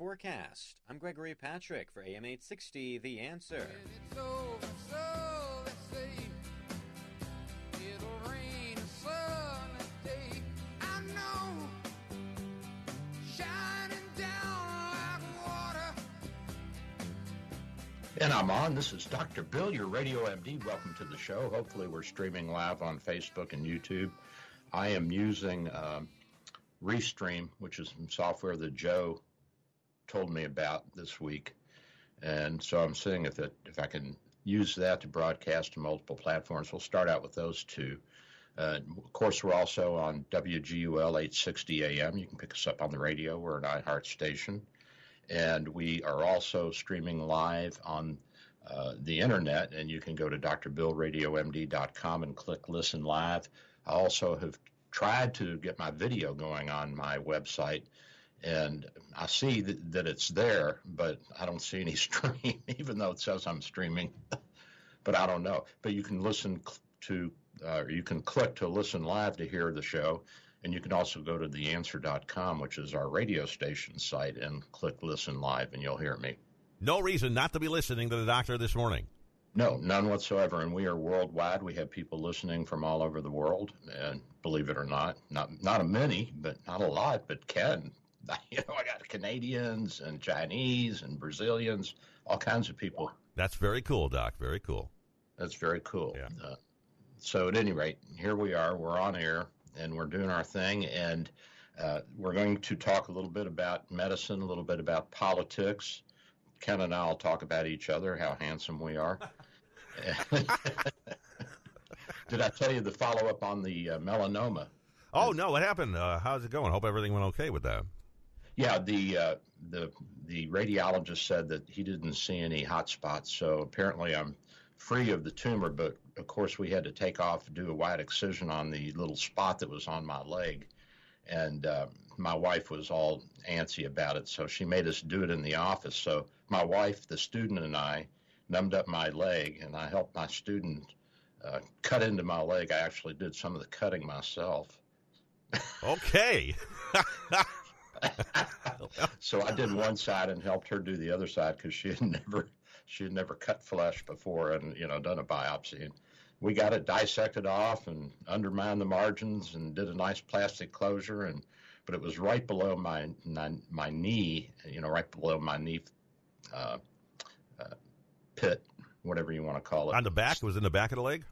The forecast. I'm Gregory Patrick for AM 860, The Answer. And I'm on. This is Dr. Bill, your radio MD. Welcome to the show. Hopefully, we're streaming live on Facebook and YouTube. I am using um, Restream, which is some software that Joe told me about this week, and so I'm seeing if it if I can use that to broadcast to multiple platforms. We'll start out with those two. Uh, of course, we're also on WGUL 860 AM. You can pick us up on the radio. We're an iHeart station. And we are also streaming live on uh, the internet, and you can go to drbillradiomd.com and click listen live. I also have tried to get my video going on my website, and I see that, that it's there, but I don't see any stream, even though it says I'm streaming. but I don't know. But you can listen to, uh, you can click to listen live to hear the show. And you can also go to theanswer.com, which is our radio station site, and click listen live, and you'll hear me. No reason not to be listening to the doctor this morning. No, none whatsoever. And we are worldwide. We have people listening from all over the world, and believe it or not, not not a many, but not a lot, but can. You know, I got Canadians and Chinese and Brazilians, all kinds of people. That's very cool, Doc. Very cool. That's very cool. Yeah. Uh, so, at any rate, here we are. We're on air and we're doing our thing. And uh, we're going to talk a little bit about medicine, a little bit about politics. Ken and I will talk about each other, how handsome we are. Did I tell you the follow up on the uh, melanoma? Oh no, what happened? Uh, how's it going? Hope everything went okay with that. Yeah, the uh, the the radiologist said that he didn't see any hot spots, so apparently I'm free of the tumor. But of course, we had to take off, do a wide excision on the little spot that was on my leg, and uh, my wife was all antsy about it, so she made us do it in the office. So my wife, the student, and I numbed up my leg, and I helped my student uh, cut into my leg. I actually did some of the cutting myself. Okay. so I did one side and helped her do the other side because she had never she had never cut flesh before and you know done a biopsy. And we got it dissected off and undermined the margins and did a nice plastic closure and but it was right below my my, my knee, you know, right below my knee uh, uh, pit, whatever you want to call it. On the back, it was in the back of the leg.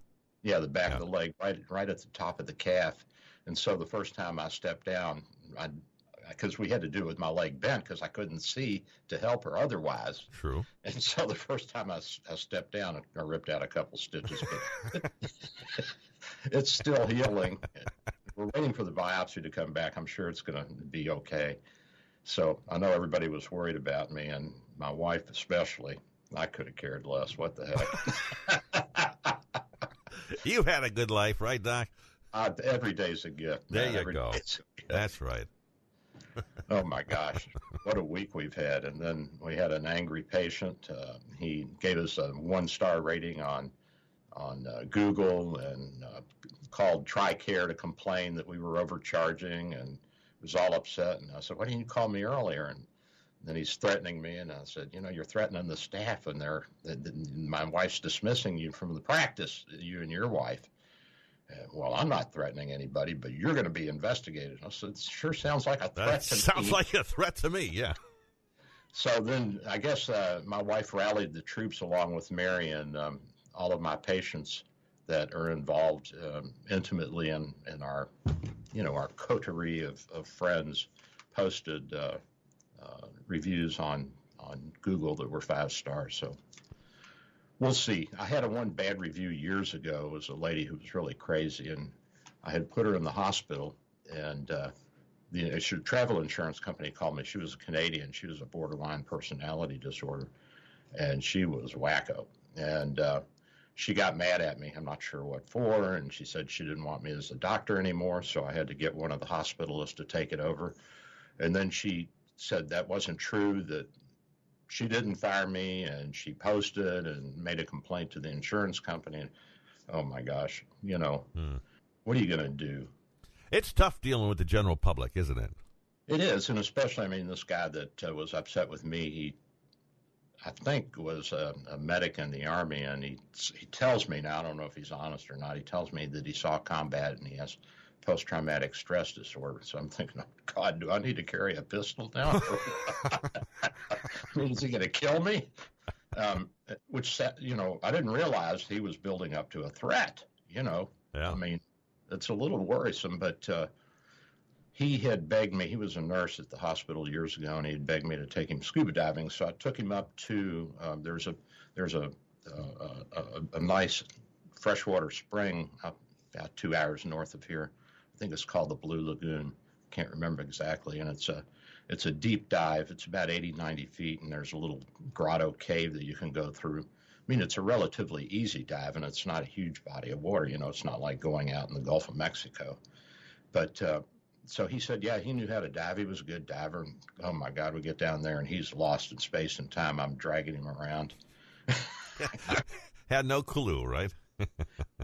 Yeah, the back yeah. of the leg, right, right at the top of the calf. And so the first time I stepped down, I because we had to do it with my leg bent because I couldn't see to help her otherwise. True. And so the first time I, I stepped down, I ripped out a couple stitches, it's still healing. We're waiting for the biopsy to come back. I'm sure it's going to be okay. So I know everybody was worried about me, and my wife especially. I could have cared less. What the heck? You've had a good life, right, Doc? Uh, every day's a gift. There man. you every go. That's right. Oh my gosh, what a week we've had! And then we had an angry patient. Uh, he gave us a one-star rating on on uh, Google and uh, called TRICARE to complain that we were overcharging and was all upset. And I said, "Why didn't you call me earlier?" And then he's threatening me, and I said, "You know, you're threatening the staff, and they're my wife's dismissing you from the practice, you and your wife." Uh, well, I'm not threatening anybody, but you're going to be investigated. I said, it sure sounds like a threat that to sounds me. like a threat to me, yeah. So then I guess uh, my wife rallied the troops along with Mary and um, all of my patients that are involved um, intimately in, in our, you know, our coterie of, of friends posted uh, uh, reviews on, on Google that were five stars. So We'll see. I had a one bad review years ago. It was a lady who was really crazy, and I had put her in the hospital, and uh, the travel insurance company called me. She was a Canadian. She was a borderline personality disorder, and she was wacko. And uh, she got mad at me. I'm not sure what for. And she said she didn't want me as a doctor anymore. So I had to get one of the hospitalists to take it over. And then she said that wasn't true, that she didn't fire me. And she posted and made a complaint to the insurance company. And oh my gosh, you know, hmm. what are you going to do? It's tough dealing with the general public, isn't it? It is. And especially, I mean, this guy that uh, was upset with me, he I think was a, a, medic in the army, and he he tells me now. I don't know if he's honest or not. He tells me that he saw combat and he has post traumatic stress disorder. So I'm thinking, oh, God, do I need to carry a pistol now? Is he going to kill me? Um, which you know, I didn't realize he was building up to a threat. You know, yeah. I mean, it's a little worrisome, but. Uh, he had begged me. He was a nurse at the hospital years ago, and he had begged me to take him scuba diving. So I took him up to um, there's a there's a, a, a, a nice freshwater spring up about two hours north of here. Think it's called the Blue Lagoon. Can't remember exactly, and it's a it's a deep dive. It's about 80, 90 feet, and there's a little grotto cave that you can go through. I mean, it's a relatively easy dive, and it's not a huge body of water. You know, it's not like going out in the Gulf of Mexico. But uh, so he said, yeah, he knew how to dive. He was a good diver. And, oh my God, we get down there and he's lost in space and time. I'm dragging him around. Had no clue, right?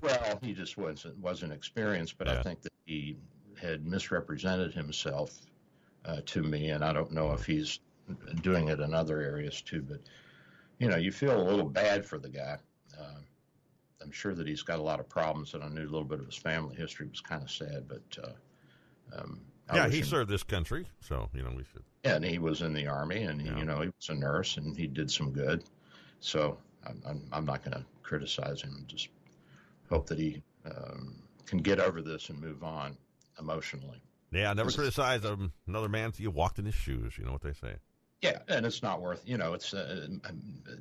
Well, he just wasn't wasn't experienced, but yeah. I think that he had misrepresented himself uh, to me, and I don't know if he's doing it in other areas too. But you know, you feel a little bad for the guy. Uh, I'm sure that he's got a lot of problems, and I knew a little bit of his family history was kind of sad, but. Uh, um, yeah, he served this country, so you know we should. Yeah, and he was in the army, and he, yeah. you know he was a nurse, and he did some good. So I'm I'm, I'm not going to criticize him. Just hope that he um, can get over this and move on emotionally. Yeah, I never criticize um, another man until you walked in his shoes. You know what they say. Yeah, and it's not worth. You know, it's a, uh,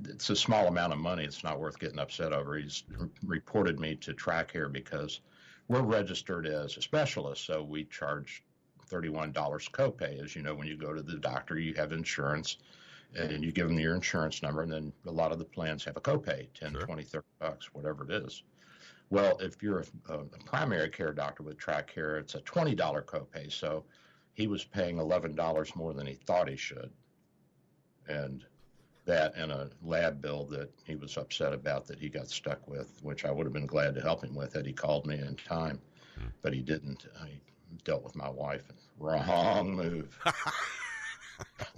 it's a small amount of money. It's not worth getting upset over. He's reported me to TRICARE because we're registered as a specialist, so we charge $31 copay. As you know, when you go to the doctor, you have insurance and you give them your insurance number, and then a lot of the plans have a copay 10, sure. 20, 30 bucks, whatever it is. Well, if you're a, a primary care doctor with TRICARE, it's a $20 copay. So he was paying $11 more than he thought he should. And that and a lab bill that he was upset about that he got stuck with, which I would have been glad to help him with had he called me in time, hmm. but he didn't. I dealt with my wife. Wrong move.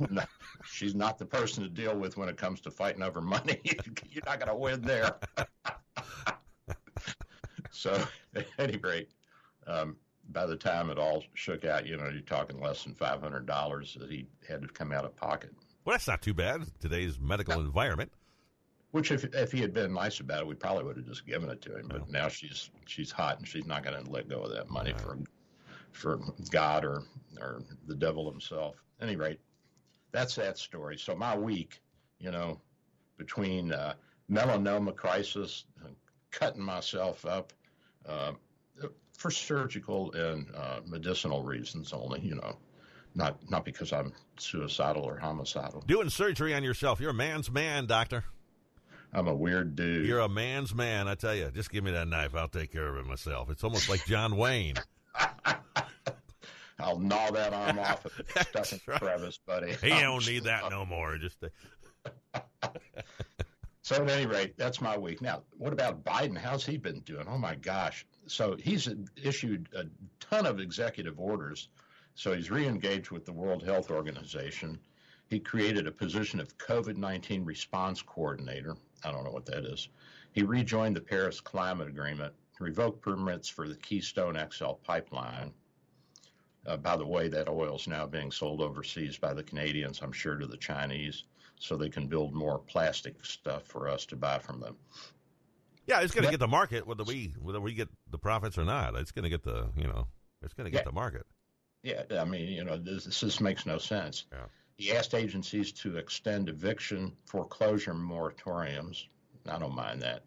she's not the person to deal with when it comes to fighting over money. You're not going to win there. so, at any rate, um, by the time it all shook out, you know, you're talking less than $500 that he had to come out of pocket. Well, that's not too bad in today's medical no. environment. Which, if if he had been nice about it, we probably would have just given it to him. No. But now she's she's hot, and she's not going to let go of that money for for God or or the devil himself. At any rate, that's that story. So my week, you know, between uh, melanoma crisis, and cutting myself up for surgical and uh, medicinal reasons only, you know, not not because I'm suicidal or homicidal. Doing surgery on yourself. You're a man's man, doctor. I'm a weird dude. You're a man's man, I tell you. Just give me that knife. I'll take care of it myself. It's almost like John Wayne. I'll gnaw that arm off if it's stuck in right. crevice, buddy. He don't need that no more. Just. So at any rate, that's my week. Now, what about Biden? How's he been doing? Oh my gosh! So he's issued a ton of executive orders so he's re-engaged with the World Health Organization. He created a position of COVID-19 response coordinator. I don't know what that is. He rejoined the Paris Climate Agreement, revoked permits for the Keystone XL pipeline. Uh, by the way, that oil is now being sold overseas by the Canadians, I'm sure, to the Chinese, so they can build more plastic stuff for us to buy from them. Yeah, it's going to get the market whether we whether we get the profits or not. It's going to get the you know it's going to get yeah. the market. Yeah, I mean, you know, this, this makes no sense. Yeah. He asked agencies to extend eviction foreclosure moratoriums. I don't mind that.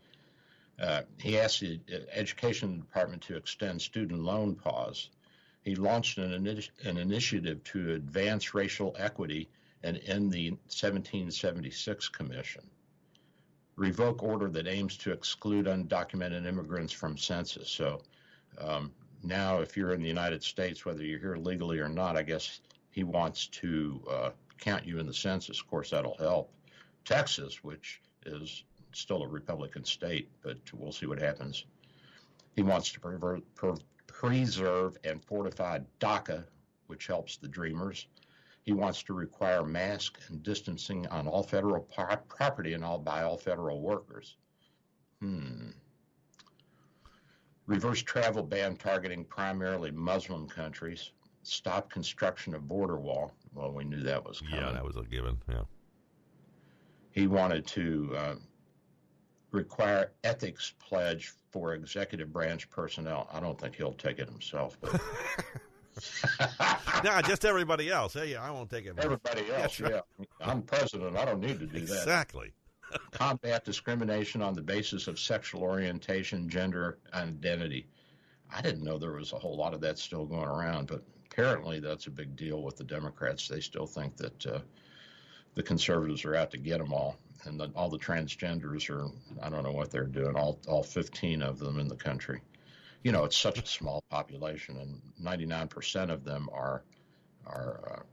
Uh, he asked the Education Department to extend student loan pause. He He launched an, an initiative to advance racial equity and end the 1776 Commission. Revoke order that aims to exclude undocumented immigrants from census. So um, now, if you're in the United States, whether you're here legally or not, I guess he wants to uh, count you in the census. Of course, that'll help. Texas, which is still a Republican state, but we'll see what happens. He wants to preserve and fortify DACA, which helps the Dreamers. He wants to require mask and distancing on all federal pro- property and all by all federal workers. Hmm. Reverse travel ban targeting primarily Muslim countries. Stop construction of border wall. Well, we knew that was coming. Yeah, that was a given. Yeah. He wanted to uh, require ethics pledge for executive branch personnel. I don't think he'll take it himself, but no, just everybody else. Hey, I won't take it. Everybody else, yeah. I'm president. I don't need to do exactly. that. Exactly. Combat discrimination on the basis of sexual orientation, gender, identity. I didn't know there was a whole lot of that still going around, but apparently that's a big deal with the Democrats. They still think that uh, the conservatives are out to get them all, and that all the transgenders are. I don't know what they're doing. All all 15 of them in the country you know, it's such a small population, and 99% of them are are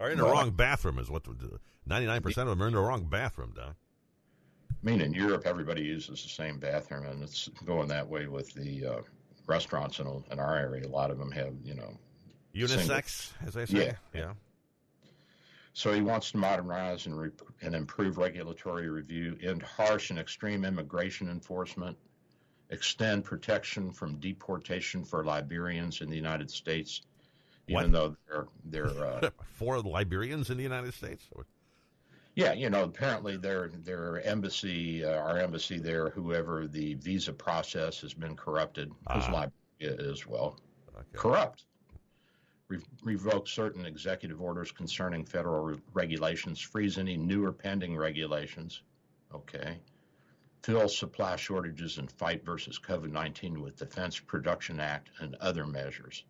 uh, are in the wrong bathroom. Is what 99% of them are in the wrong bathroom, Doc. I mean, in Europe, everybody uses the same bathroom, and it's going that way with the uh, restaurants in, in our area. A lot of them have, you know, unisex, single, as they say. Yeah, yeah. So he wants to modernize and, re- and improve regulatory review, end harsh and extreme immigration enforcement, extend protection from deportation for Liberians in the United States, even what? though they're they're uh, for Liberians in the United States. Yeah, you know, apparently their their embassy, uh, our embassy there, whoever the visa process has been corrupted, because uh-huh. Liberia is well okay. corrupt. Re- revoke certain executive orders concerning federal re- regulations, freeze any new or pending regulations. Okay fill supply shortages and fight versus COVID 19 with Defense Production Act and other measures.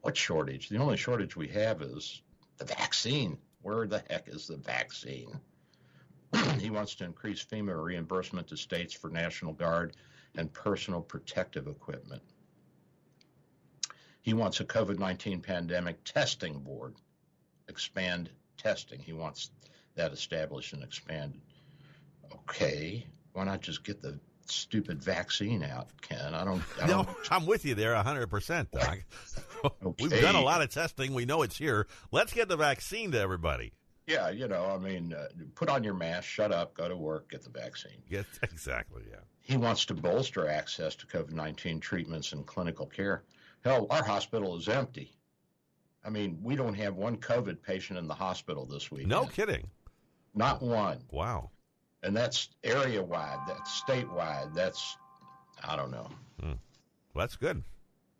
What shortage? The only shortage we have is the vaccine. Where the heck is the vaccine? he wants to increase FEMA reimbursement to states for National Guard and personal protective equipment. He wants a COVID 19 pandemic testing board, expand testing. He wants that established and expanded. Okay, why not just get the stupid vaccine out, Ken? I don't. I no, don't... I'm with you there, 100, percent Doc. okay. We've done a lot of testing. We know it's here. Let's get the vaccine to everybody. Yeah, you know, I mean, uh, put on your mask, shut up, go to work, get the vaccine. Yes, exactly. Yeah. He wants to bolster access to COVID 19 treatments and clinical care. Hell, our hospital is empty. I mean, we don't have one COVID patient in the hospital this week. No kidding. Not one. Wow and that's area wide, that's statewide, that's I don't know. Hmm. Well, that's good.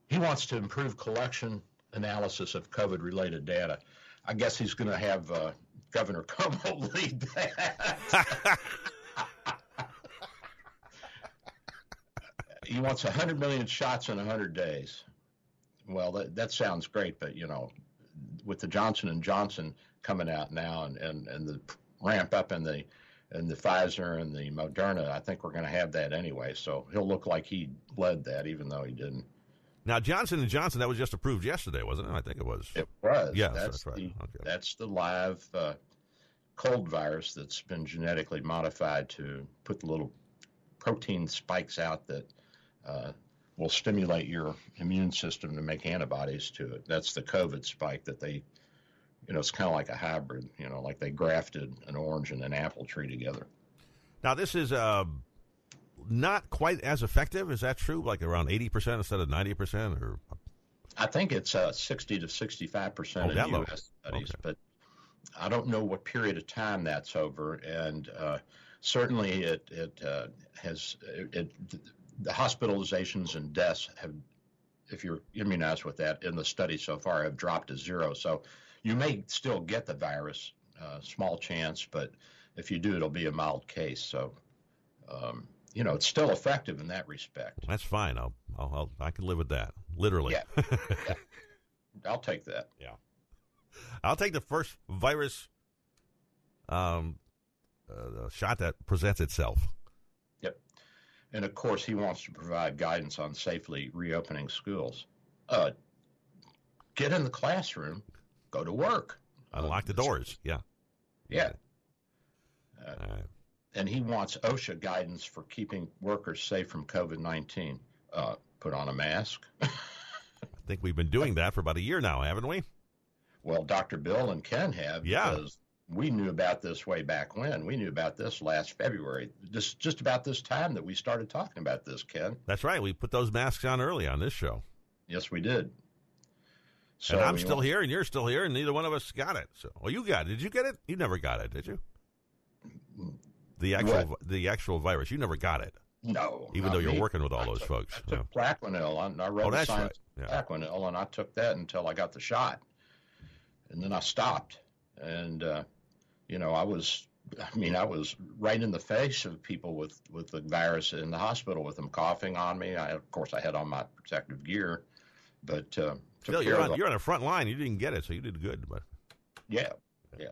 He wants to improve collection analysis of COVID related data. I guess he's going to have uh, Governor Cuomo lead that. he wants 100 million shots in 100 days. Well, that, that sounds great, but you know, with the Johnson and Johnson coming out now and, and, and the ramp up in the and the Pfizer and the Moderna, I think we're going to have that anyway. So he'll look like he led that, even though he didn't. Now Johnson and Johnson, that was just approved yesterday, wasn't it? I think it was. It was. Yes, that's, that's right. The, okay. That's the live uh, cold virus that's been genetically modified to put the little protein spikes out that uh, will stimulate your immune system to make antibodies to it. That's the COVID spike that they you know, it's kind of like a hybrid, you know, like they grafted an orange and an apple tree together. Now, this is uh, not quite as effective. Is that true? Like around 80% instead of 90%? or? I think it's uh, 60 to 65% oh, in U.S. Low. studies, okay. but I don't know what period of time that's over. And uh, certainly it, it uh, has, it, it, the hospitalizations and deaths have, if you're immunized with that in the study so far, have dropped to zero. So you may still get the virus, uh, small chance, but if you do, it'll be a mild case. So um, you know, it's still effective in that respect. That's fine. I'll, I'll, I'll I can live with that. Literally. Yeah. yeah. I'll take that. Yeah. I'll take the first virus um, uh, shot that presents itself. Yep. And of course, he wants to provide guidance on safely reopening schools. Uh, get in the classroom, go to work, unlock the doors. Yeah. Yeah. Uh, and he wants OSHA guidance for keeping workers safe from COVID 19. Uh, put on a mask. I think we've been doing that for about a year now, haven't we? Well, Dr. Bill and Ken have. Yeah. Because we knew about this way back when. We knew about this last February. Just just about this time that we started talking about this, Ken. That's right. We put those masks on early on this show. Yes, we did. So and I'm still here, and you're still here, and neither one of us got it. So, well, you got it. Did you get it? You never got it, did you? The actual what? the actual virus. You never got it. No. Even though you're working with all I those took, folks. I took yeah. Plaquenil. I, I read oh, the science right. yeah. Plaquenil, and I took that until I got the shot, and then I stopped. And uh, you know, I was, I mean, I was right in the face of people with with the virus in the hospital with them coughing on me. I, of course, I had on my protective gear, but uh, Still, you're on, you're on the front line. You didn't get it, so you did good. But yeah, yeah.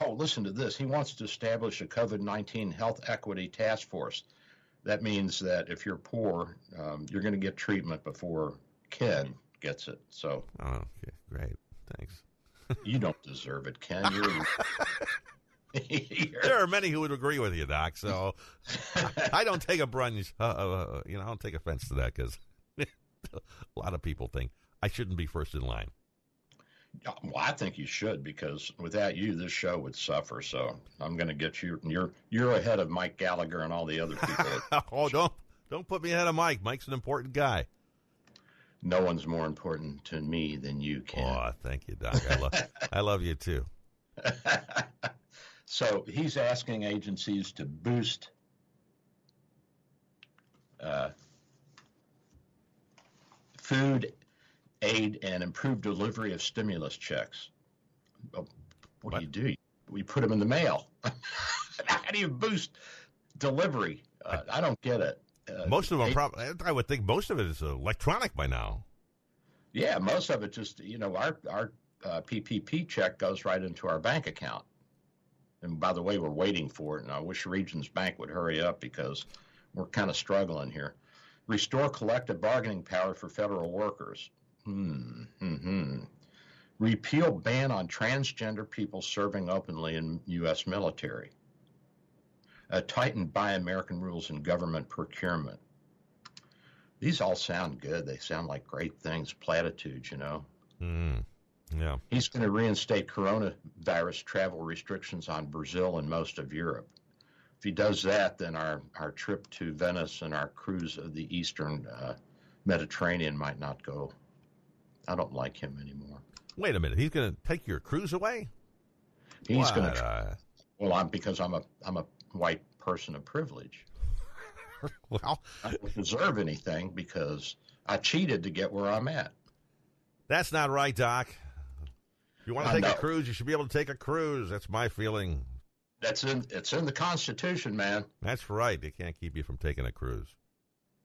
Oh, listen to this. He wants to establish a COVID 19 health equity task force. That means that if you're poor, um, you're going to get treatment before Ken gets it. So, oh, okay, great. Thanks. you don't deserve it, Ken. You're. there are many who would agree with you, Doc. So I don't take a brunch. Uh, uh, you know, I don't take offense to that because a lot of people think I shouldn't be first in line. Well, I think you should because without you, this show would suffer. So I'm going to get you. You're you're ahead of Mike Gallagher and all the other people. oh, don't don't put me ahead of Mike. Mike's an important guy. No one's more important to me than you, Ken. Oh, thank you, Doc. I love I love you too. so he's asking agencies to boost uh, food aid and improved delivery of stimulus checks. Well, what, what, do you do? We put them in the mail. How do you boost delivery? Uh, I don't get it. Uh, most of them, probably, I would think most of it is electronic by now. Yeah, most of it just, you know, our our uh, PPP check goes right into our bank account. And by the way, we're waiting for it, and I wish Regions Bank would hurry up because we're kind of struggling here. Restore collective bargaining power for federal workers. Hmm. hmm Repeal ban on transgender people serving openly in U.S. military. Uh, tighten Buy American rules in government procurement. These all sound good. They sound like great things, platitudes, you know. Mm. Yeah. He's going to reinstate coronavirus travel restrictions on Brazil and most of Europe. If he does that, then our, our trip to Venice and our cruise of the Eastern uh, Mediterranean might not go I don't like him anymore. Wait a minute. He's going to take your cruise away? He's going to. Uh... Well, I'm because I'm a I'm a white person of privilege. well, I don't deserve anything because I cheated to get where I'm at. That's not right, Doc. If you want to take a cruise, you should be able to take a cruise. That's my feeling. That's in it's in the Constitution, man. That's right. They can't keep you from taking a cruise.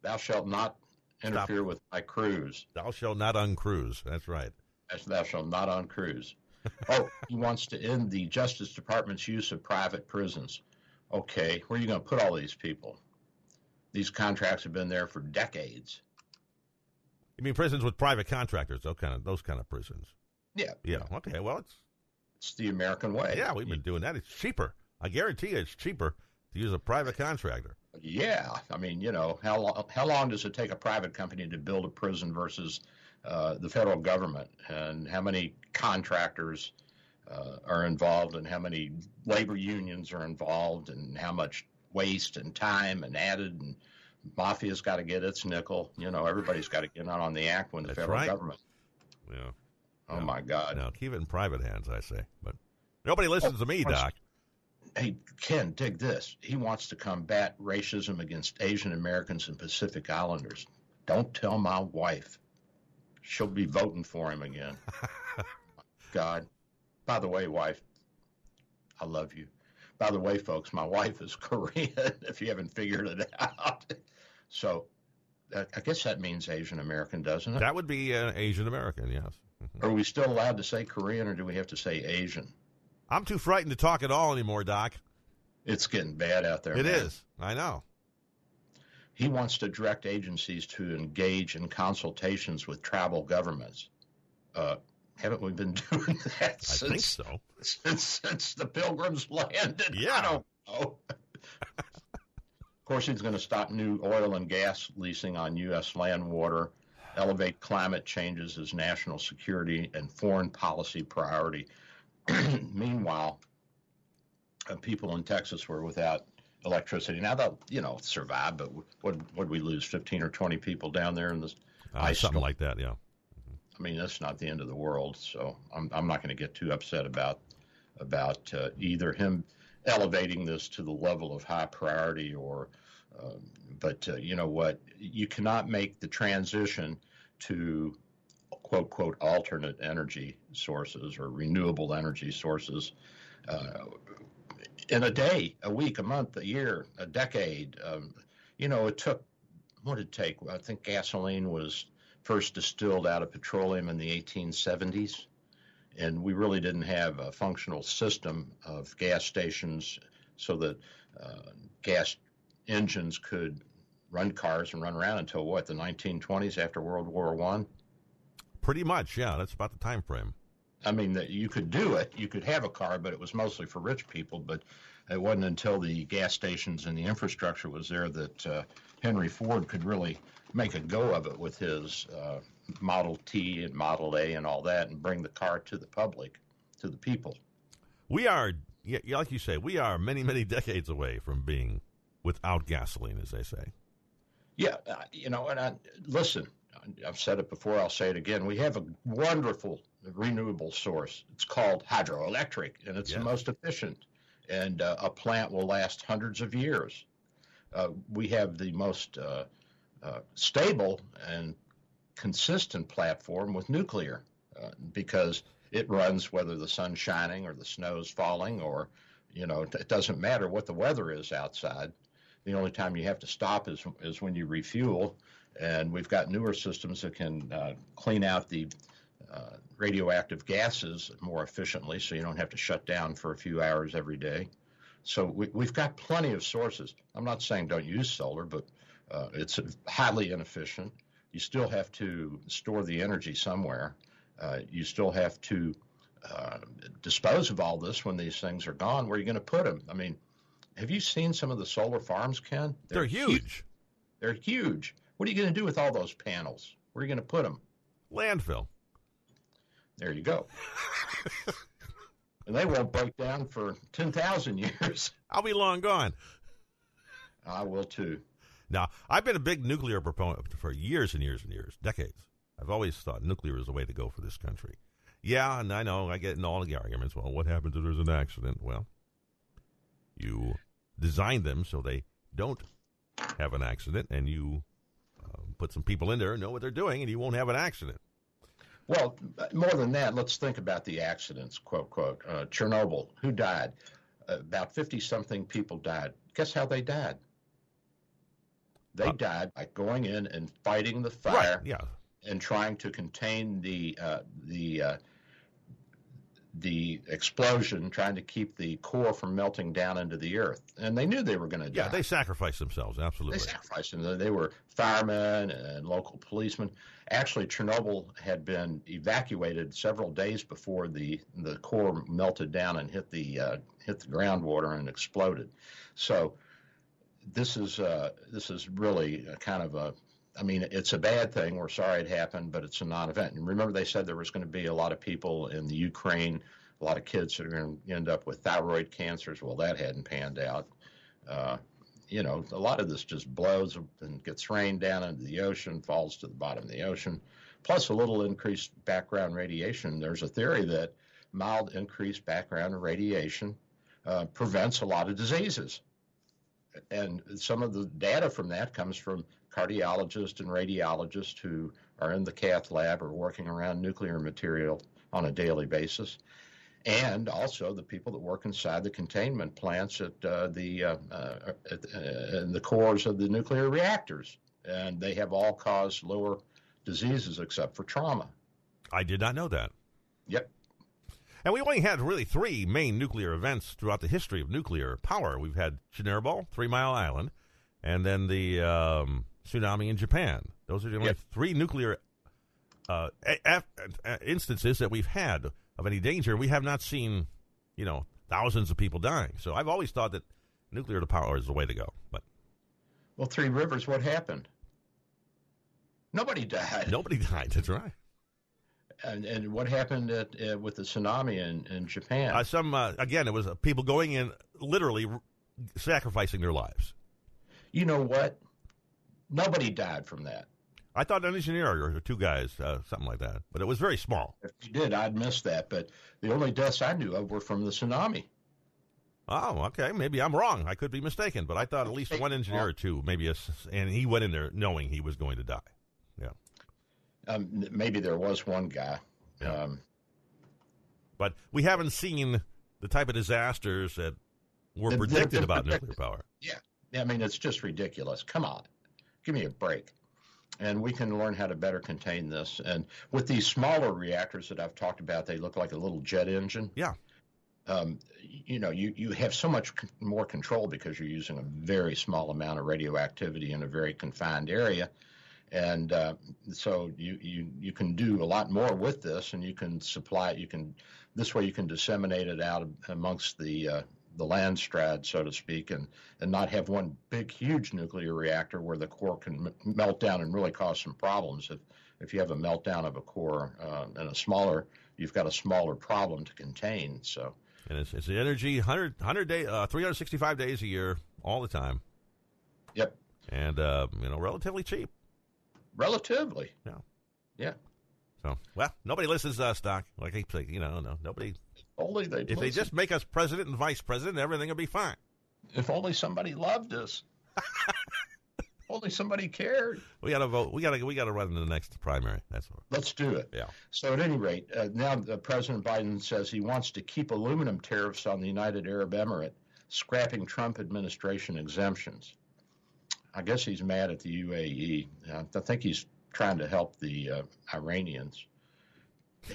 Thou shalt not interfere Stop. with my cruise. Thou shalt not uncruise. That's right. As thou shalt not uncruise. oh, he wants to end the Justice Department's use of private prisons. Okay, where are you going to put all these people? These contracts have been there for decades. You mean prisons with private contractors? Those kind of those kind of prisons. Yeah. Yeah. Okay. Well, it's it's the American way. Yeah, we've been doing that. It's cheaper. I guarantee you, it's cheaper to use a private contractor. Yeah, I mean, you know, how long, how long does it take a private company to build a prison versus uh, the federal government, and how many contractors uh, are involved, and how many labor unions are involved, and how much waste and time and added, and mafia's got to get its nickel. You know, everybody's got to get on on the act when the That's federal right. government. Yeah. Oh yeah. my God. Now keep it in private hands, I say. But nobody listens oh, to me, Doc hey, Ken, dig this. He wants to combat racism against Asian Americans and Pacific Islanders. Don't tell my wife. She'll be voting for him again. God. By the way, wife, I love you. by the way, folks, my wife is Korean. If you haven't figured it out, so I guess that means Asian American, doesn't it? That would be uh, Asian American, yes. Mm-hmm. Are we still allowed to say Korean, or do we have to say Asian? I'm too frightened to talk at all anymore, Doc. It's getting bad out there. It man. is. I know. He wants to direct agencies to engage in consultations with tribal governments. Uh, haven't we been doing that since, think so. Since, since the pilgrims landed? Yeah. I don't know. of course, he's going to stop new oil and gas leasing on U.S. land water, elevate climate changes as national security and foreign policy priority. Meanwhile, uh, people in Texas were without electricity. Now they'll, you know, survive, but would would we lose fifteen or twenty people down there in this uh, ice something storm? like that? Yeah. I mean, that's not the end of the world. So I'm I'm not going to get too upset about about uh, either him elevating this to the level of high priority or. Um, but uh, you know what? You cannot make the transition to quote quote alternate energy sources or renewable energy sources uh, in a day, a week, a month, a year, a decade. Um, you know, it took what did it take? I think gasoline was first distilled out of petroleum in the 1870s, and we really didn't have a functional system of gas stations so that uh, gas engines could run cars and run around until what the 1920s after World War One. Pretty much, yeah. That's about the time frame. I mean, that you could do it. You could have a car, but it was mostly for rich people. But it wasn't until the gas stations and the infrastructure was there that uh, Henry Ford could really make a go of it with his uh, Model T and Model A and all that, and bring the car to the public, to the people. We are, yeah, like you say, we are many, many decades away from being without gasoline, as they say. Yeah, uh, you know, and I, listen, I've said it before, I'll say it again. We have a wonderful renewable source. It's called hydroelectric, and it's yes. the most efficient. And uh, a plant will last hundreds of years. Uh, we have the most uh, uh stable and consistent platform with nuclear uh, because it runs whether the sun's shining or the snow's falling or you know it doesn't matter what the weather is outside. The only time you have to stop is is when you refuel, and we've got newer systems that can uh, clean out the uh, radioactive gases more efficiently, so you don't have to shut down for a few hours every day. So we, have got plenty of sources. I'm not saying don't use solar, but uh, it's highly inefficient. You still have to store the energy somewhere. Uh, you still have to uh, dispose of all this when these things are gone. Where are you going to put them? I mean, have you seen some of the solar farms, Ken? They're, They're huge. huge. They're huge. What are you going to do with all those panels? Where are you going to put them? Landfill. There you go. and they won't break down for 10,000 years. I'll be long gone. I will too. Now, I've been a big nuclear proponent for years and years and years, decades. I've always thought nuclear is the way to go for this country. Yeah, and I know I get in all the arguments. Well, what happens if there's an accident? Well, you design them so they don't have an accident, and you put some people in there who know what they're doing, and you won't have an accident. Well, more than that, let's think about the accidents, quote, quote. Uh, Chernobyl, who died? Uh, about 50 something people died. Guess how they died? They uh, died by going in and fighting the fire right, yeah. and trying to contain the, uh, the uh, the explosion, trying to keep the core from melting down into the earth. And they knew they were going to die. Yeah, they sacrificed themselves, absolutely. They sacrificed them. They were firemen and local policemen. Actually, Chernobyl had been evacuated several days before the, the core melted down and hit the, uh, hit the groundwater and exploded. So this is, uh, this is really kind of a I mean, it's a bad thing. We're sorry it happened, but it's a non-event. And remember, they said there was going to be a lot of people in the Ukraine, a lot of kids that are going to end up with thyroid cancers. Well, that hadn't panned out. Uh, you know, a lot of this just blows and gets rained down into the ocean, falls to the bottom of the ocean, plus a little increased background radiation. There's a theory that mild increased background radiation uh, prevents a lot of diseases. And some of the data from that comes from cardiologists and radiologists who are in the cath lab or working around nuclear material on a daily basis. and also the people that work inside the containment plants at uh, the uh, uh, at, uh, in the cores of the nuclear reactors, and they have all caused lower diseases except for trauma. I did not know that. Yep. And we only had really three main nuclear events throughout the history of nuclear power. We've had Chernobyl, Three Mile Island, and then the um, tsunami in Japan. Those are the only Yep. three nuclear uh, a- a- instances that we've had of any danger. We have not seen, you know, thousands of people dying. So I've always thought that nuclear power is the way to go. But Well, Three Rivers, what happened? Nobody died. nobody died. That's right. And, and what happened at, uh, with the tsunami in, in Japan? Uh, some uh, again, it was uh, people going in, literally r- sacrificing their lives. you know what? Nobody died from that. I thought an engineer or two guys, uh, something like that, but it was very small. If you did, I'd miss that. But the only deaths I knew of were from the tsunami. Oh, okay. Maybe I'm wrong. I could be mistaken, but I thought at least one engineer or two, maybe, a and he went in there knowing he was going to die. Yeah, Um, maybe there was one guy. Yeah. Um, but we haven't seen the type of disasters that were predicted about nuclear power. Yeah. I mean, it's just ridiculous. Come on, give me a break. And we can learn how to better contain this. And with these smaller reactors that I've talked about, they look like a little jet engine. Yeah. Um, you know, you, you have so much more control because you're using a very small amount of radioactivity in a very confined area. And uh, so you, you, you can do a lot more with this and you can supply it. You can, this way you can disseminate it out amongst the, uh, the land strad, so to speak, and, and not have one big, huge nuclear reactor where the core can m- melt down and really cause some problems. If, if you have a meltdown of a core uh, and a smaller, you've got a smaller problem to contain. So, And it's, it's energy 100, 100 day, uh, 365 days a year, all the time, yep, and, uh, you know, relatively cheap. relatively. Yeah. Yeah. So, well, nobody listens to us, Doc. Like I you know, no, nobody. Only they If they just make us president and vice president, everything will be fine. if only somebody loved us. only somebody cared. We got to vote. We got to. We got to run in the next primary. That's what. Let's do it. Yeah. So at any rate, uh, now uh, President Biden says he wants to keep aluminum tariffs on the United Arab Emirate, scrapping Trump administration exemptions. I guess he's mad at the UAE. I think he's trying to help the uh, Iranians.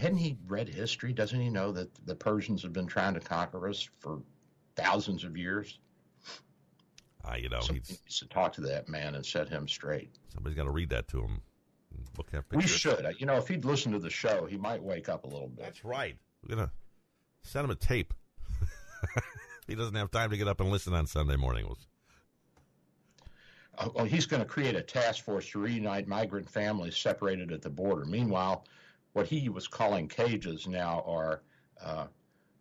Hadn't he read history? Doesn't he know that the Persians have been trying to conquer us for thousands of years? Uh, you know, Somebody he's, needs to talk to that man and set him straight. somebody's got to read that to him. Look at We should. You know, if he'd listen to the show, he might wake up a little bit. That's right. We're gonna send him a tape. he doesn't have time to get up and listen on Sunday morning. Uh, well, he's going to create a task force to reunite migrant families separated at the border. Meanwhile, what he was calling cages now are, uh,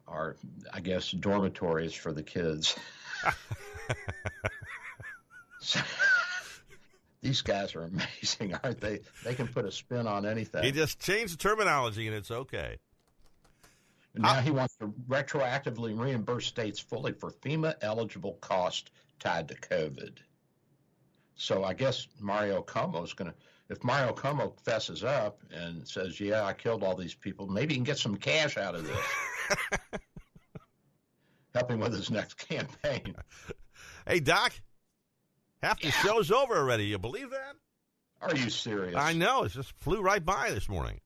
are I guess, dormitories for the kids. So- these guys are amazing, aren't they? They can put a spin on anything. He just changed the terminology, and it's okay. now he wants to retroactively reimburse states fully for FEMA eligible cost tied to COVID. So I guess Mario Cuomo is going to, if Mario Cuomo fesses up and says, "Yeah, I killed all these people," maybe he can get some cash out of this. Help him with his next campaign. Hey, Doc. Half the show's over already. You believe that? Are you serious? I know. It just flew right by this morning.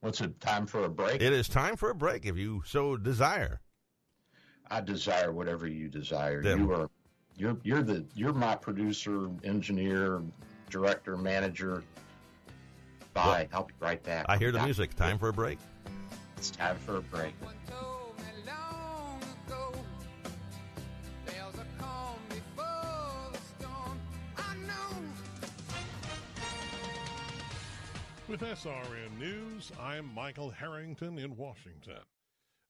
What's it time for a break? It is time for a break if you so desire. I desire whatever you desire. Then- You are, you're, you're the, you're my producer, engineer, director, manager. Bye. I'll be right back. I hear the music. Time for a break. It's time for a break. told me long ago there's a calm before the storm. I know With SRN News, I'm Michael Harrington in Washington.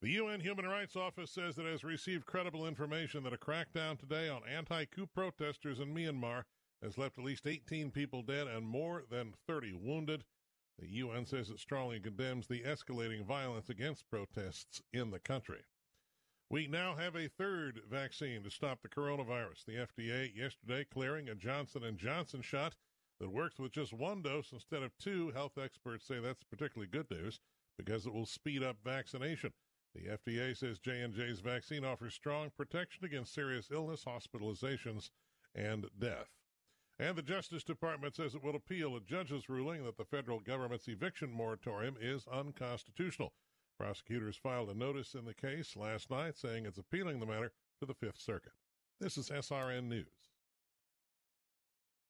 The UN Human Rights Office says it has received credible information that a crackdown today on anti coup protesters in Myanmar has left at least 18 people dead and more than 30 wounded. The UN says it strongly condemns the escalating violence against protests in the country. We now have a third vaccine to stop the coronavirus. The FDA yesterday clearing a Johnson & Johnson shot that works with just one dose instead of two. Health experts say that's particularly good news because it will speed up vaccination. The FDA says J&J's vaccine offers strong protection against serious illness, hospitalizations, and death. And the Justice Department says it will appeal a judge's ruling that the federal government's eviction moratorium is unconstitutional. Prosecutors filed a notice in the case last night saying it's appealing the matter to the Fifth Circuit. This is SRN News.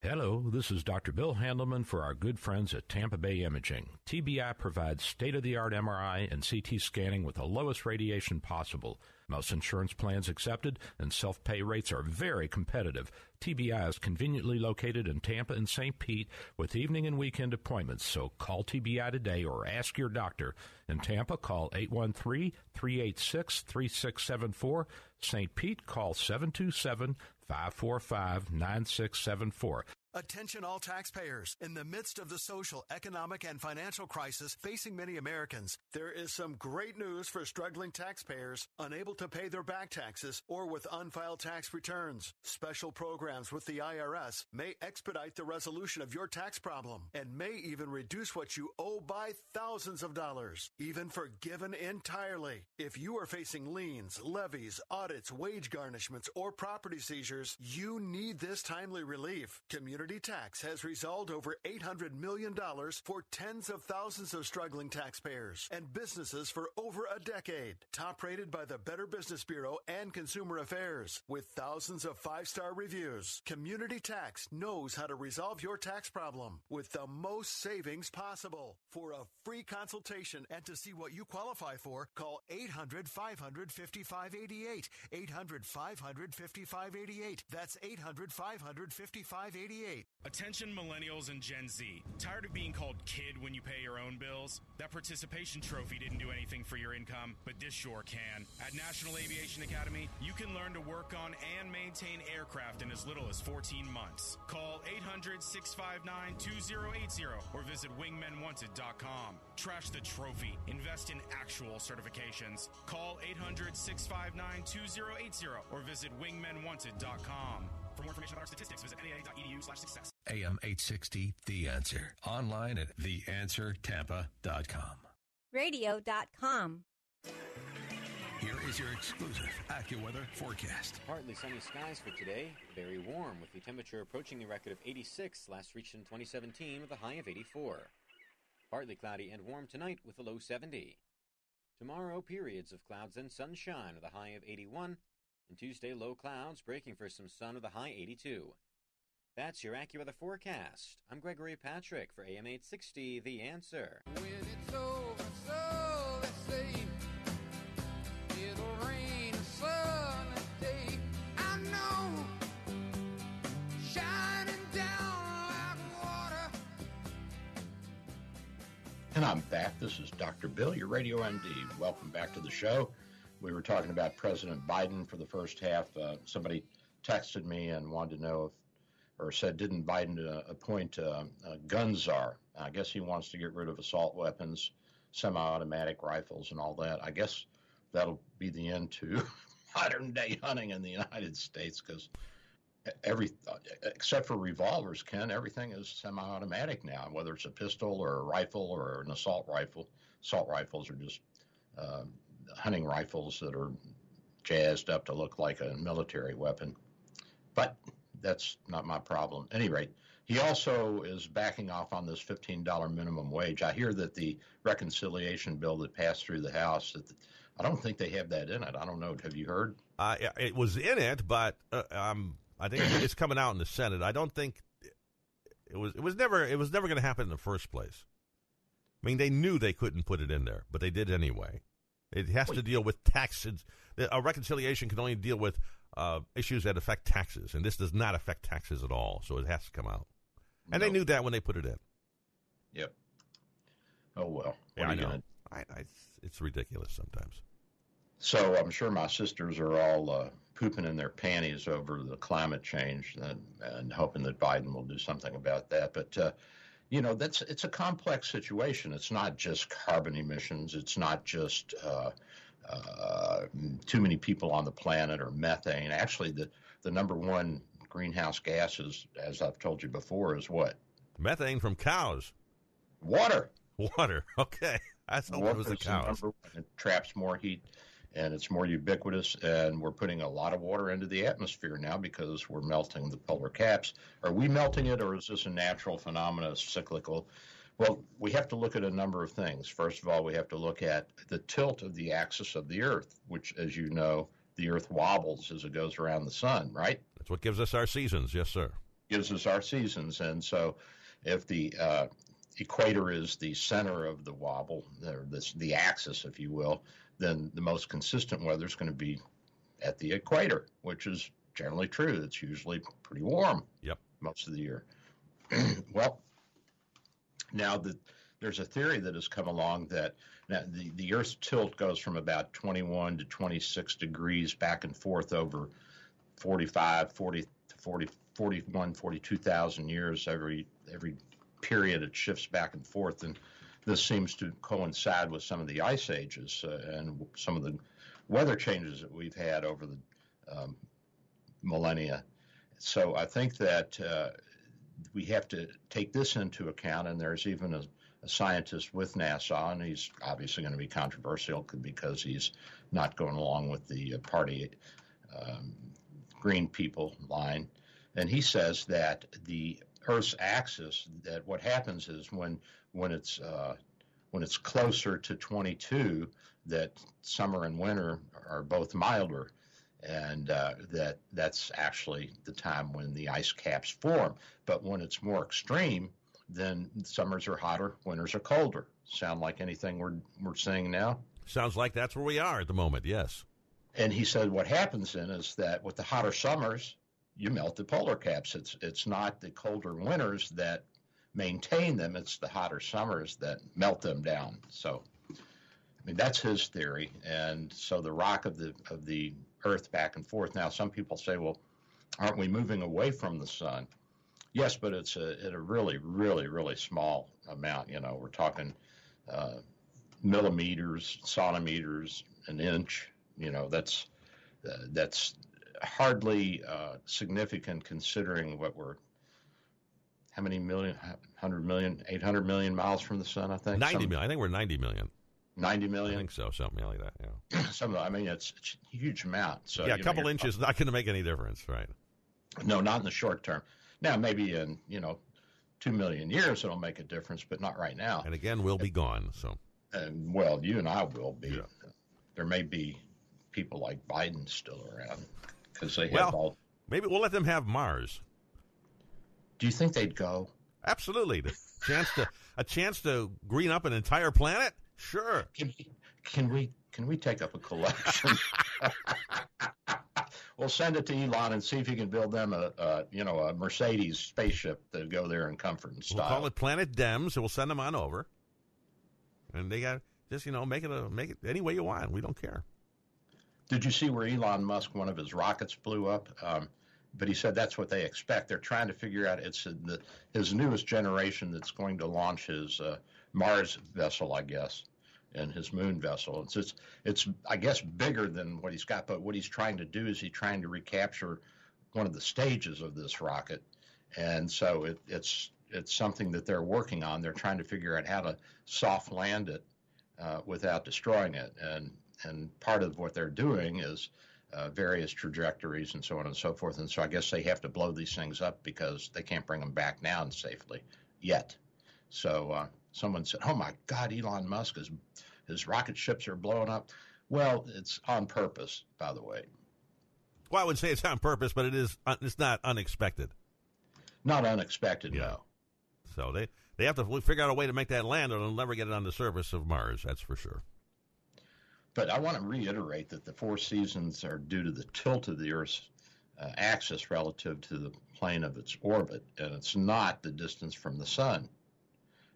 Hello, this is Dr. Bill Handelman for our good friends at Tampa Bay Imaging. TBI provides state of the art MRI and CT scanning with the lowest radiation possible. Most insurance plans accepted and self pay rates are very competitive. TBI is conveniently located in Tampa and St. Pete with evening and weekend appointments, so call TBI today or ask your doctor. In Tampa, call 813 386 3674. St. Pete, call 727 545 9674. Attention all taxpayers. In the midst of the social, economic, and financial crisis facing many Americans, there is some great news for struggling taxpayers unable to pay their back taxes or with unfiled tax returns. Special programs with the IRS may expedite the resolution of your tax problem and may even reduce what you owe by thousands of dollars, even forgiven entirely. If you are facing liens, levies, audits, wage garnishments, or property seizures, you need this timely relief. Community Tax has resolved over $800 million for tens of thousands of struggling taxpayers and businesses for over a decade. Top rated by the Better Business Bureau and Consumer Affairs with thousands of five star reviews. Community Tax knows how to resolve your tax problem with the most savings possible. For a free consultation and to see what you qualify for, call 800 500 5588. 800 500 5588. That's 800 500 5588. Attention millennials and Gen Z. Tired of being called kid when you pay your own bills? That participation trophy didn't do anything for your income, but this sure can. At National Aviation Academy, you can learn to work on and maintain aircraft in as little as 14 months. Call 800 659 2080 or visit wingmenwanted.com. Trash the trophy. Invest in actual certifications. Call 800 659 2080 or visit wingmenwanted.com. For more information about our statistics, visit naa.edu slash success. AM 860, The Answer. Online at theanswertampa.com. Radio.com. Here is your exclusive AccuWeather forecast. Partly sunny skies for today. Very warm, with the temperature approaching the record of 86, last reached in 2017 with a high of 84. Partly cloudy and warm tonight with a low 70. Tomorrow, periods of clouds and sunshine with a high of 81. And Tuesday, low clouds breaking for some sun with a high 82. That's your AccuWeather forecast. I'm Gregory Patrick for AM 860, The Answer. When it's over, so they say it'll rain a sunny day. I know, shining down like water. And I'm back. This is Dr. Bill, your Radio MD. Welcome back to the show. We were talking about President Biden for the first half. Uh, somebody texted me and wanted to know if, or said, didn't Biden uh, appoint uh, a gun czar? I guess he wants to get rid of assault weapons semi-automatic rifles and all that. I guess that'll be the end to modern day hunting in the United States because every except for revolvers, Ken, everything is semi-automatic now. Whether it's a pistol or a rifle or an assault rifle, assault rifles are just uh, hunting rifles that are jazzed up to look like a military weapon. But that's not my problem. At any rate, he also is backing off on this $15 minimum wage. I hear that the reconciliation bill that passed through the House, that I don't think they have that in it. I don't know. Have you heard? Uh, it was in it, but uh, um, I think it's coming out in the Senate. I don't think it was. It was never. It was never going to happen in the first place. I mean, they knew they couldn't put it in there, but they did anyway. It has to deal with taxes. A reconciliation can only deal with uh, issues that affect taxes, and this does not affect taxes at all. So it has to come out. And they knew that when they put it in. Yep. Oh well. Yeah, I know. I, I, it's ridiculous sometimes. So I'm sure my sisters are all uh, pooping in their panties over the climate change and, and, hoping that Biden will do something about that. But uh, you know, that's it's a complex situation. It's not just carbon emissions. It's not just uh, uh too many people on the planet or methane. Actually, the the number one greenhouse gases, as I've told you before, is what? Methane from cows. Water. Water. Okay. I thought it was the cows. It traps more heat and it's more ubiquitous. And we're putting a lot of water into the atmosphere now because we're melting the polar caps. Are we melting it, or is this a natural phenomenon, cyclical? Well, we have to look at a number of things. First of all, we have to look at the tilt of the axis of the Earth, which, as you know, the Earth wobbles as it goes around the sun, right? That's what gives us our seasons. Yes, sir. Gives us our seasons. And so if the uh, equator is the center of the wobble, or this, the axis, if you will, then the most consistent weather is going to be at the equator, which is generally true. It's usually pretty warm. Yep. Most of the year. well, now the, there's a theory that has come along that now the, the Earth's tilt goes from about 21 to 26 degrees back and forth over 45, 40 to 40, 41, 42,000 years every every period. It shifts back and forth, and this seems to coincide with some of the ice ages uh, and some of the weather changes that we've had over the um, millennia. So I think that uh, we have to take this into account, and there's even a, a scientist with NASA, and he's obviously going to be controversial because he's not going along with the uh, party um, green people line. And he says that the Earth's axis, that what happens is when when it's uh, when it's closer to 22, that summer and winter are both milder, and uh, that that's actually the time when the ice caps form. But when it's more extreme, then summers are hotter, winters are colder. Sound like anything we're we're seeing now? Sounds like that's where we are at the moment. Yes. And he said what happens then is that with the hotter summers, you melt the polar caps. It's it's not the colder winters that maintain them; it's the hotter summers that melt them down. So, I mean that's his theory. And so the rock of the of the Earth back and forth. Now, some people say, well, aren't we moving away from the sun? Yes, but it's a, at a really, really, really small amount. You know, we're talking uh, millimeters, centimeters, an inch, you know, that's uh, that's hardly uh, significant considering what we're how many million, 100 million, 800 million miles from the sun, I think. 90 Some, million. I think we're 90 million. 90 million? I think so, something like that, yeah. Some, I mean, it's, it's a huge amount. So, yeah, a couple know, inches, not going to make any difference, right? No, not in the short term. Now, maybe in, you know, two million years it'll make a difference, but not right now. And again, we'll be gone, so. And, well, you and I will be. Yeah. There may be people like Biden still around because they well, have all. Maybe we'll let them have Mars. Do you think they'd go? Absolutely. The chance to a chance to green up an entire planet? Sure. Can, can we can we take up a collection? we'll send it to Elon and see if he can build them a, a you know a Mercedes spaceship to go there in comfort and style. We'll call it Planet Dems, and we'll send them on over. And they got just you know make it a make it any way you want. We don't care. Did you see where Elon Musk, one of his rockets blew up? Um, but he said that's what they expect. They're trying to figure out it's the, his newest generation that's going to launch his uh, Mars vessel, I guess. in his moon vessel. It's it's, it's I guess bigger than what he's got, but what he's trying to do is he's trying to recapture one of the stages of this rocket, and so it, it's it's something that they're working on. They're trying to figure out how to soft land it uh, without destroying it, and and part of what they're doing is uh, various trajectories and so on and so forth. And so I guess they have to blow these things up because they can't bring them back down safely yet. So uh, someone said, "Oh my God, Elon Musk is his rocket ships are blowing up." Well, it's on purpose, by the way. Well, I would say it's on purpose, but it is it's not unexpected. Not unexpected, yeah. no. So they they have to figure out a way to make that land, or they'll never get it on the surface of Mars. That's for sure. But I want to reiterate that the four seasons are due to the tilt of the Earth's uh, axis relative to the plane of its orbit, and it's not the distance from the sun.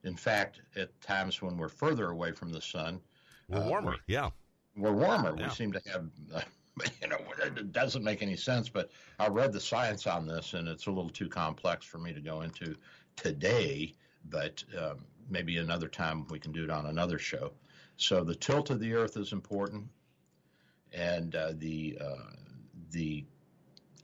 In fact, at times when we're further away from the sun, we're uh, warmer. We're, yeah, we're warmer. Yeah. We seem to have. Uh, you know, it doesn't make any sense, but I read the science on this, and it's a little too complex for me to go into today. But um, maybe another time we can do it on another show. So the tilt of the Earth is important, and uh, the uh, the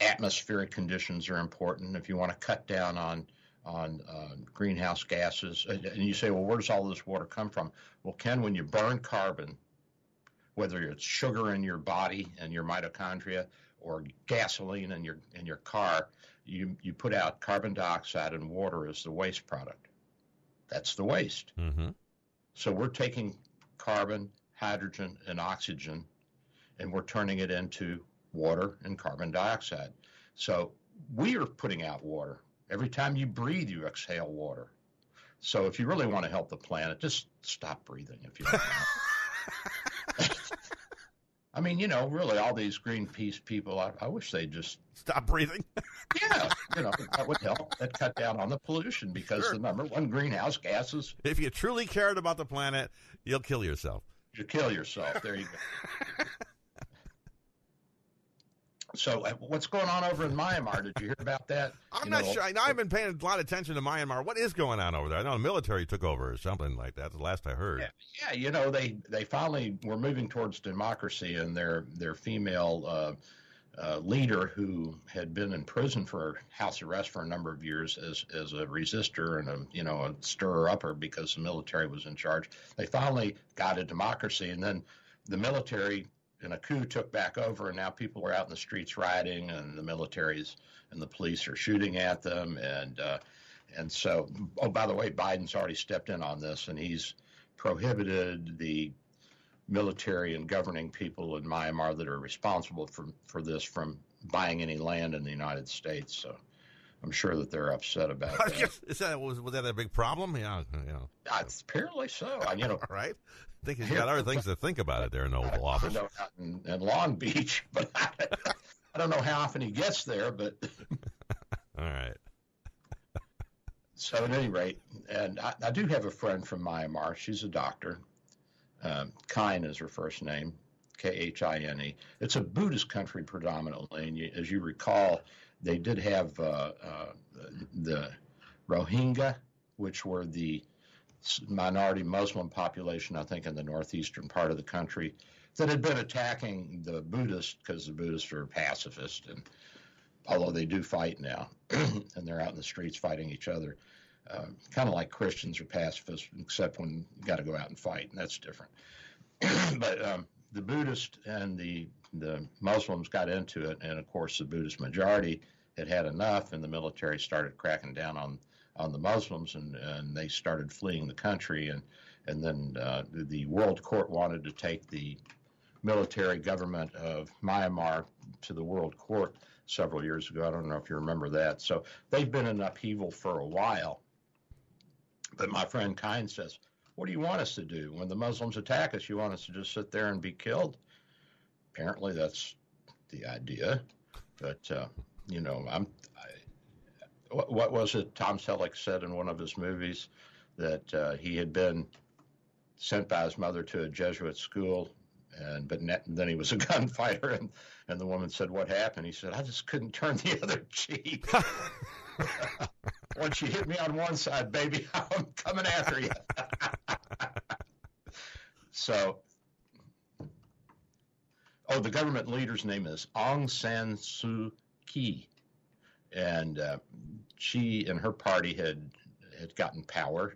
atmospheric conditions are important. If you want to cut down on on uh, greenhouse gases, and you say, well, where does all this water come from? Well, Ken, when you burn carbon, whether it's sugar in your body and your mitochondria or gasoline in your in your car, you you put out carbon dioxide and water as the waste product. That's the waste. Mm-hmm. So we're taking carbon, hydrogen, and oxygen, and we're turning it into water and carbon dioxide. So we are putting out water. Every time you breathe, you exhale water. So if you really want to help the planet, just stop breathing if you. I mean, you know, really, all these Greenpeace people, I, I wish they'd just stop breathing. yeah, you know, that would help. That cut down on the pollution because sure. the number one greenhouse gas is. If you truly cared about the planet, you'll kill yourself. You kill yourself. There you go. So, uh, what's going on over in Myanmar? Did you hear about that? I'm you not know, sure. I know I've been paying a lot of attention to Myanmar. What is going on over there? I know the military took over or something like that. The last I heard. Yeah, yeah you know they they finally were moving towards democracy, and their their female uh, uh, leader, who had been in prison for house arrest for a number of years as as a resistor and a you know a stirrer upper because the military was in charge, they finally got a democracy, and then the military and a coup took back over, and now people are out in the streets rioting, and the militaries and the police are shooting at them, and uh, and so, oh, by the way, Biden's already stepped in on this, and he's prohibited the military and governing people in Myanmar that are responsible for for this from buying any land in the United States. So. I'm sure that they're upset about that. Is that was, was that a big problem? Yeah, yeah. Uh, apparently so. I, you know, right? I think he's got other things to think about it there in the Oval Office. I know out in, in Long Beach, but I, I don't know how often he gets there. But all right. so at any rate, and I, I, do have a friend from Myanmar. She's a doctor. Um, Khine is her first name, K H I N E. It's a Buddhist country predominantly, and you, as you recall, they did have uh, uh, the Rohingya, which were the minority Muslim population, I think, in the northeastern part of the country that had been attacking the Buddhists because the Buddhists are pacifist, and although they do fight now, and they're out in the streets fighting each other, uh, kind of like Christians are pacifists, except when you got to go out and fight, and that's different. but um, the Buddhists and the the Muslims got into it, and of course the Buddhist majority had had enough, and the military started cracking down on on the Muslims, and, and they started fleeing the country. And and then uh, the World Court wanted to take the military government of Myanmar to the World Court several years ago. I don't know if you remember that. So they've been in upheaval for a while. But my friend Khine says, "What do you want us to do when the Muslims attack us? You want us to just sit there and be killed?" Apparently, that's the idea. But uh, you know, I'm what, was it Tom Selleck said in one of his movies that uh, he had been sent by his mother to a Jesuit school and but ne- then he was a gunfighter and and the woman said what happened? He said I just couldn't turn the other cheek. Once you hit me on one side baby I'm coming after you. So, oh, the government leader's name is Aung San Suu Kyi, and uh, she and her party had had gotten power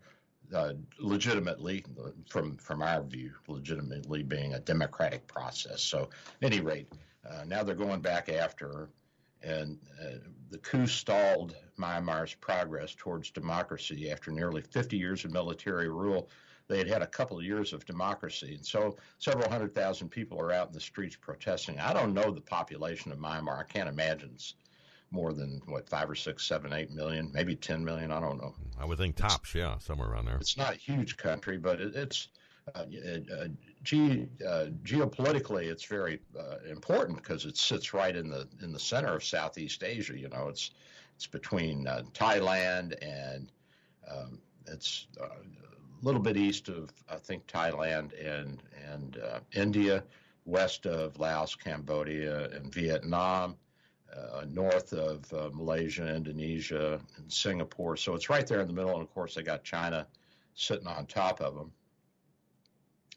uh, legitimately, from from our view, legitimately being a democratic process. So, at any rate, uh, now they're going back after her, and uh, the coup stalled Myanmar's progress towards democracy after nearly 50 years of military rule. They had had a couple of years of democracy, and so several hundred thousand people are out in the streets protesting. I don't know the population of Myanmar. I can't imagine it's more than what five or six, seven, eight million, maybe ten million. I don't know. I would think tops, yeah, somewhere around there. It's not a huge country, but it, it's uh, uh, ge- uh, geopolitically, it's very uh, important because it sits right in the in the center of Southeast Asia. You know, it's it's between uh, Thailand and um, it's uh, a little bit east of I think Thailand and and India, west of Laos, Cambodia, and Vietnam uh, north of uh, Malaysia, Indonesia, and Singapore. So it's right there in the middle. And of course, they got China sitting on top of them.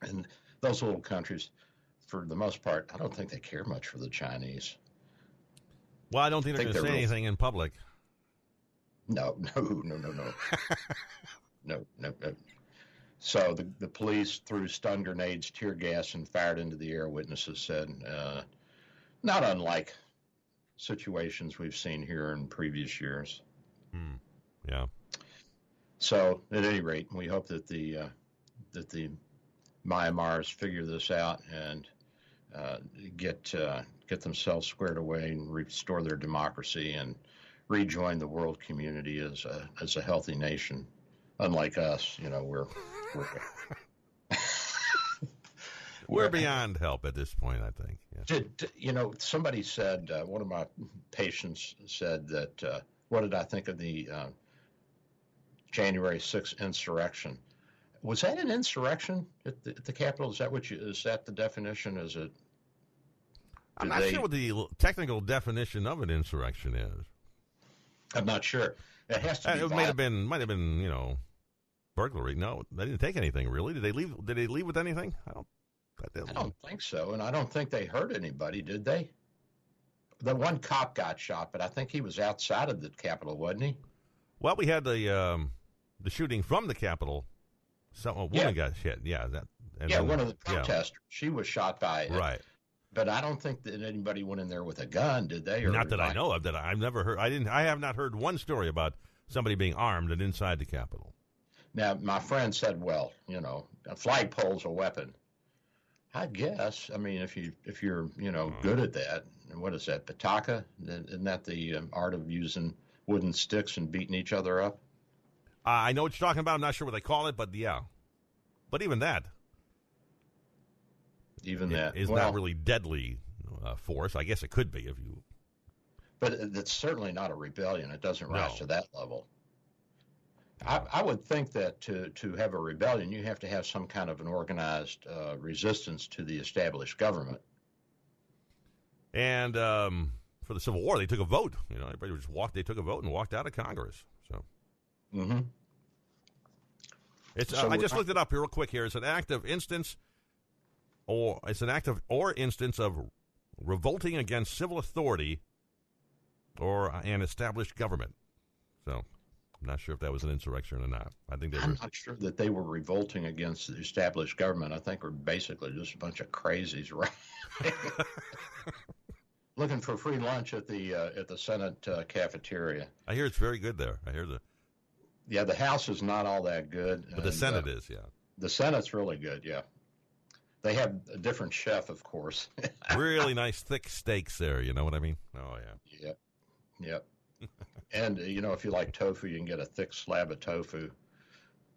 And those little countries, for the most part, I don't think they care much for the Chinese. Well, I don't think, they're going to say real... anything in public. No, no, no, no, no. no, no, no. So the, the police threw stun grenades, tear gas, and fired into the air, witnesses said. Uh, not unlike situations we've seen here in previous years. Hmm. Yeah. So, at any rate, we hope that the uh, that the Myanmars figure this out and uh, get uh, get themselves squared away and restore their democracy and rejoin the world community as a as a healthy nation. Unlike us, you know, we're we're we're beyond help at this point. I think. Yeah. Did you know? Somebody said uh, one of my patients said that. Uh, what did I think of the uh, January 6th insurrection? Was that an insurrection at the, at the Capitol? Is that what you? Is that the definition? Is it? I'm not they, sure what the technical definition of an insurrection is. I'm not sure. It has to. Uh, it might have been. Might have been. You know, burglary. No, they didn't take anything really. Did they leave? Did they leave with anything? I don't. I don't think so, and I don't think they hurt anybody, did they? The one cop got shot, but I think he was outside of the Capitol, wasn't he? Well, we had the um, the shooting from the Capitol. Some a woman yeah. got hit. Yeah, that. yeah, then, one of the protesters. Yeah. She was shot by. It. Right. But I don't think that anybody went in there with a gun, did they? not that I know of. That I've never heard. I didn't. I have not heard one story about somebody being armed and inside the Capitol. Now, my friend said, "Well, you know, a flagpole's a weapon." I guess. I mean, if you if you're you know mm-hmm. good at that, what is that? Pataka? Isn't that the um, art of using wooden sticks and beating each other up? Uh, I know what you're talking about. I'm not sure what they call it, but yeah. But even that, even that is well, not really deadly uh, force. I guess it could be if you. But it's certainly not a rebellion. It doesn't rise no. to that level. I, I, would think that to, to have a rebellion, you have to have some kind of an organized uh, resistance to the established government. And um, for the Civil War, they took a vote. You know, everybody just walked. They took a vote and walked out of Congress. So. Mm-hmm. It's. Uh, so I just looked it up here real quick. Here, it's an act of instance, or it's an act of or instance of revolting against civil authority or an established government. So I'm not sure if that was an insurrection or not. I think they I'm were. not sure that they were revolting against the established government. I think we're basically just a bunch of crazies, right? Looking for free lunch at the uh, at the Senate uh, cafeteria. I hear it's very good there. I hear the. Yeah, the House is not all that good, but and, the Senate uh, is. Yeah, the Senate's really good. Yeah, they have a different chef, of course. really nice thick steaks there. You know what I mean? Oh yeah. Yep. Yep and you know, if you like tofu, you can get a thick slab of tofu,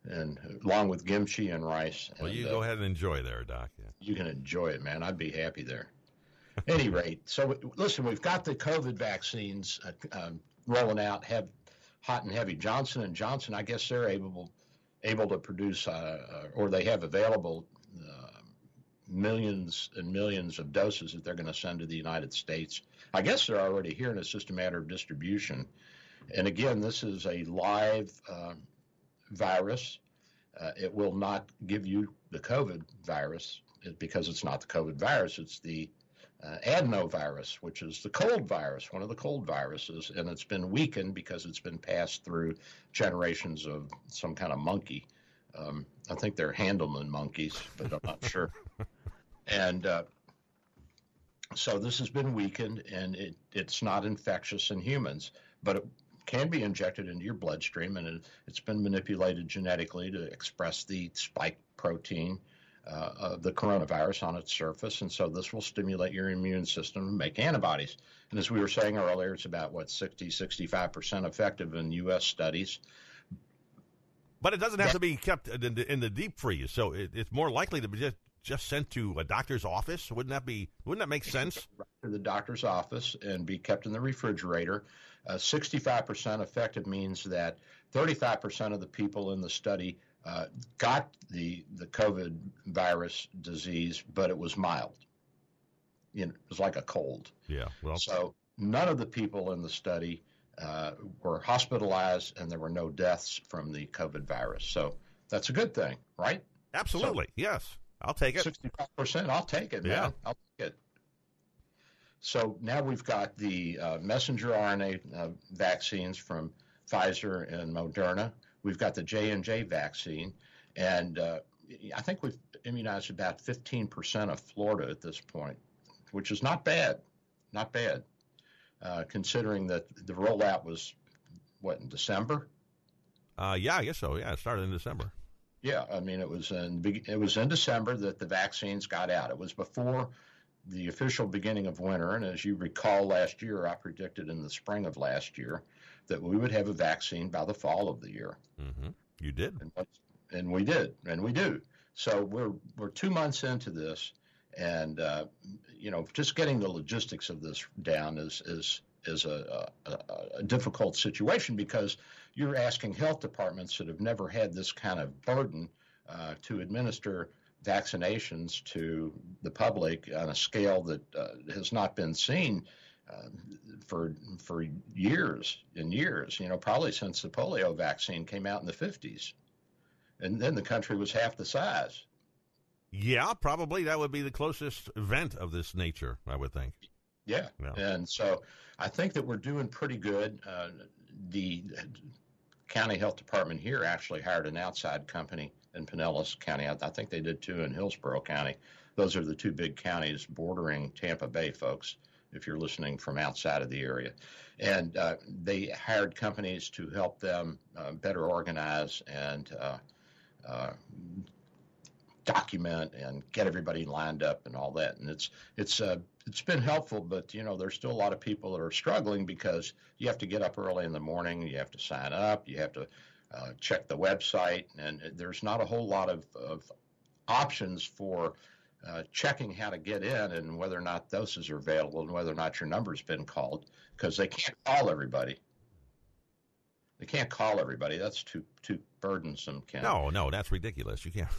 and along with kimchi and rice. Well, and, you go uh, ahead and enjoy there, Doc. Yeah. You can enjoy it, man. I'd be happy there. any rate, so listen, we've got the COVID vaccines uh, um, rolling out. Have hot and heavy. Johnson and Johnson, I guess they're able able to produce, uh, uh or they have available uh, millions and millions of doses that they're going to send to the United States. I guess they're already here, and it's just a matter of distribution. And again, this is a live uh, virus. Uh, it will not give you the COVID virus because it's not the COVID virus. It's the uh, adenovirus, which is the cold virus, one of the cold viruses, and it's been weakened because it's been passed through generations of some kind of monkey. Um, I think they're Handelman monkeys, but I'm not sure. And uh, so this has been weakened, and it, it's not infectious in humans, but it can be injected into your bloodstream, and it, has been manipulated genetically to express the spike protein uh, of the coronavirus on its surface, and so this will stimulate your immune system to make antibodies. And as we were saying earlier, it's about what 60, 65 percent effective in U.S. studies. But it doesn't have to be kept in the, in the deep freeze, so it, it's more likely to be just, just sent to a doctor's office. Wouldn't that be? Wouldn't that make sense? Right to the doctor's office and be kept in the refrigerator. Uh, 65% effective means that 35% of the people in the study uh, got the the COVID virus disease, but it was mild. You know, it was like a cold. Yeah. Well. So none of the people in the study uh, were hospitalized, and there were no deaths from the COVID virus. So that's a good thing, right? Absolutely. So, yes. I'll take it. Sixty-five percent. I'll take it. Yeah. Man. I'll take it. So now we've got the uh, messenger RNA uh, vaccines from Pfizer and Moderna. We've got the J and J vaccine, and uh, I think we've immunized about 15% of Florida at this point, which is not bad, not bad, uh, considering that the rollout was what in December. Uh, yeah, I guess so. Yeah, it started in December. Yeah, I mean it was in it was in December that the vaccines got out. It was before the official beginning of winter, and as you recall last year, I predicted in the spring of last year that we would have a vaccine by the fall of the year. Mm-hmm. You did, and, and, we did, and we do. So we're we're two months into this, and uh, you know, just getting the logistics of this down is is is a, a, a, difficult situation because you're asking health departments that have never had this kind of burden uh, to administer vaccinations to the public on a scale that uh, has not been seen uh, for for years and years. You know, probably since the polio vaccine came out in the 50s, and then the country was half the size. Yeah, probably that would be the closest event of this nature, I would think. Yeah, yeah. and so I think that we're doing pretty good. Uh, the county health department here actually hired an outside company in Pinellas County. I, I think they did too in Hillsborough County. Those are the two big counties bordering Tampa Bay, folks if you're listening from outside of the area. And uh, they hired companies to help them uh, better organize and uh, uh, document and get everybody lined up and all that. And it's it's uh, it's been helpful, but you know there's still a lot of people that are struggling because you have to get up early in the morning, you have to sign up, you have to uh, check the website, and there's not a whole lot of, of options for uh, checking how to get in and whether or not doses are available and whether or not your number's been called because they can't call everybody. They can't call everybody. That's too too burdensome. Ken. No, no, that's ridiculous. You can't.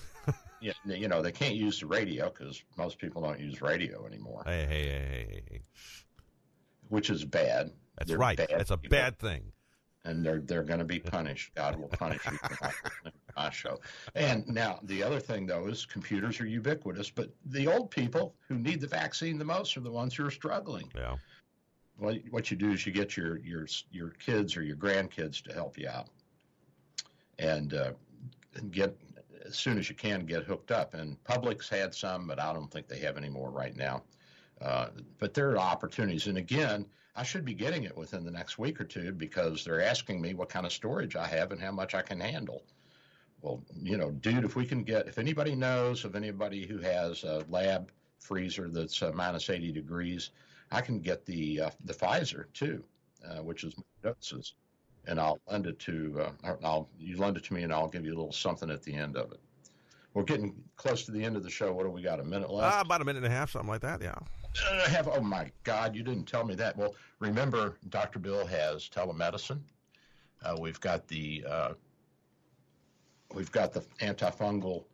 yeah, you know they can't use the radio because most people don't use radio anymore. Hey, hey, hey, hey, hey. Which is bad. That's They're right. That's a people. bad thing and they're they're going to be punished. God will punish you for my show. And now the other thing though is computers are ubiquitous, but the old people who need the vaccine the most are the ones who are struggling. Yeah. Well, what you do is you get your your your kids or your grandkids to help you out, and, uh, and get as soon as you can get hooked up. And Publix had some, but I don't think they have any more right now. Uh, but there are opportunities, and again, I should be getting it within the next week or two because they're asking me what kind of storage I have and how much I can handle. Well, you know, dude, if we can get, if anybody knows of anybody who has a lab freezer that's uh, minus 80 degrees, I can get the uh, the Pfizer too, uh, which is doses, and I'll lend it to uh, I'll you lend it to me and I'll give you a little something at the end of it. We're getting close to the end of the show. What do we got? A minute left? Uh, about a minute and a half, something like that. Yeah. I have. Oh my God, you didn't tell me that. Well, remember, Dr. Bill has telemedicine. Uh, we've got the uh, we've got the antifungal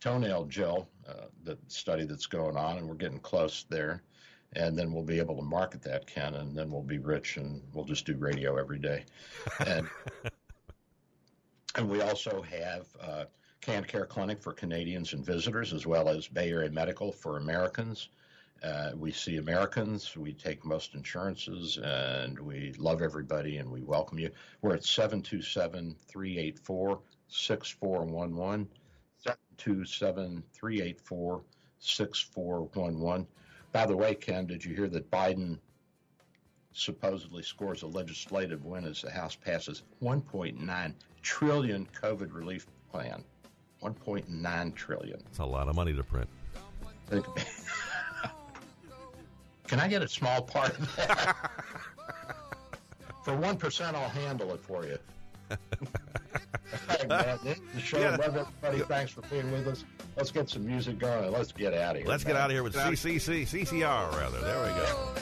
toenail gel uh, that study that's going on, and we're getting close there. And then we'll be able to market that, Ken, and then we'll be rich, and we'll just do radio every day. And and we also have uh, Can Care Clinic for Canadians and visitors, as well as Bay Area Medical for Americans. Uh, we see Americans, we take most insurances, and we love everybody and we welcome you. We're at 727 384 6411. 727 384 6411. By the way, Ken, did you hear that Biden supposedly scores a legislative win as the House passes 1.9 trillion COVID relief plan? 1.9 trillion. It's a lot of money to print. Can I get a small part of that? for one percent, I'll handle it for you. Hey, man, the show. Yeah. Love everybody. Thanks for being with us. Let's get some music going let's get out of here. Let's get out of here with CCC, CCR, rather. There we go.